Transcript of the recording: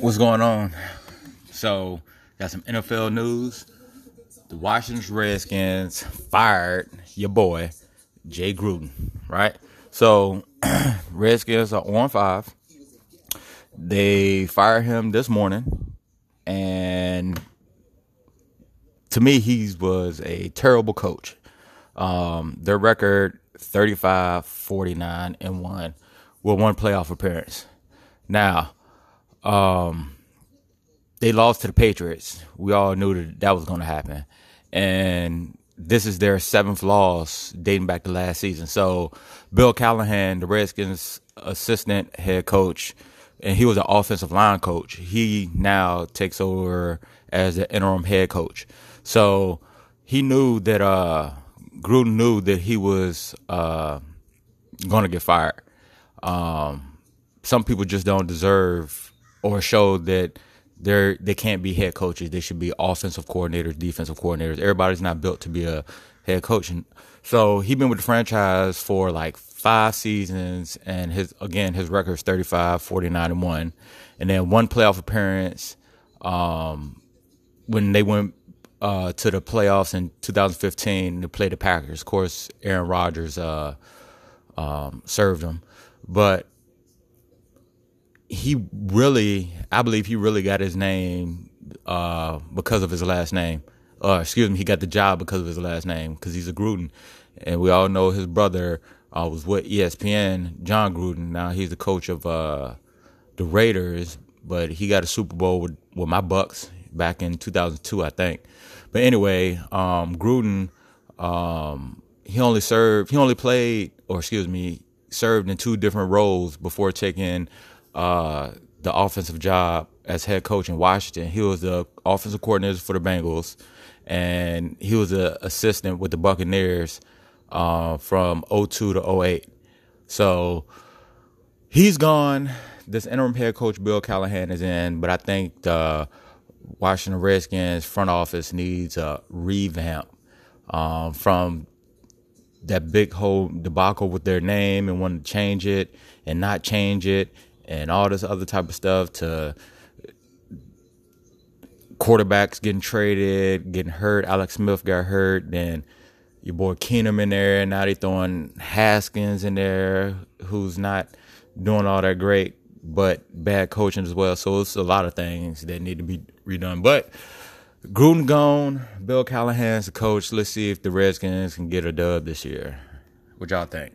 What's going on? So, got some NFL news. The Washington Redskins fired your boy, Jay Gruden, right? So, Redskins are on five. They fired him this morning, and to me, he was a terrible coach. Um, their record 35, 49, and 1 with one playoff appearance. Now, um, they lost to the Patriots. We all knew that that was going to happen. And this is their seventh loss dating back to last season. So, Bill Callahan, the Redskins assistant head coach, and he was an offensive line coach. He now takes over as the interim head coach. So, he knew that uh, Gruden knew that he was uh, going to get fired. Um, some people just don't deserve or show that they're they can't be head coaches. They should be offensive coordinators, defensive coordinators. Everybody's not built to be a head coach. And so he's been with the franchise for like five seasons, and his again his record is 35, 49, and one, and then one playoff appearance um, when they went uh, to the playoffs in 2015 to play the Packers. Of course, Aaron Rodgers uh, um, served them, but he really, I believe, he really got his name uh, because of his last name. Uh, excuse me, he got the job because of his last name because he's a Gruden, and we all know his brother uh, was with ESPN, Jon Gruden. Now he's the coach of uh, the Raiders, but he got a Super Bowl with, with my Bucs back in 2002, I think. But anyway, um, Gruden, um, he only served, he only played, or excuse me, served in two different roles before taking uh, the offensive job as head coach in Washington. He was the offensive coordinator for the Bengals, and he was an assistant with the Buccaneers uh, from 02 to 08. So he's gone. This interim head coach Bill Callahan is in, but I think the Washington Redskins front office needs a revamp um, from that big whole debacle with their name and wanting to change it and not change it and all this other type of stuff to quarterbacks getting traded, getting hurt. Alex Smith got hurt. Then your boy Keenum in there. Now they throwing Haskins in there, who's not doing all that great but bad coaching as well. So it's a lot of things that need to be redone. But Gruden gone, Bill Callahan's the coach. Let's see if the Redskins can get a dub this year. What y'all think?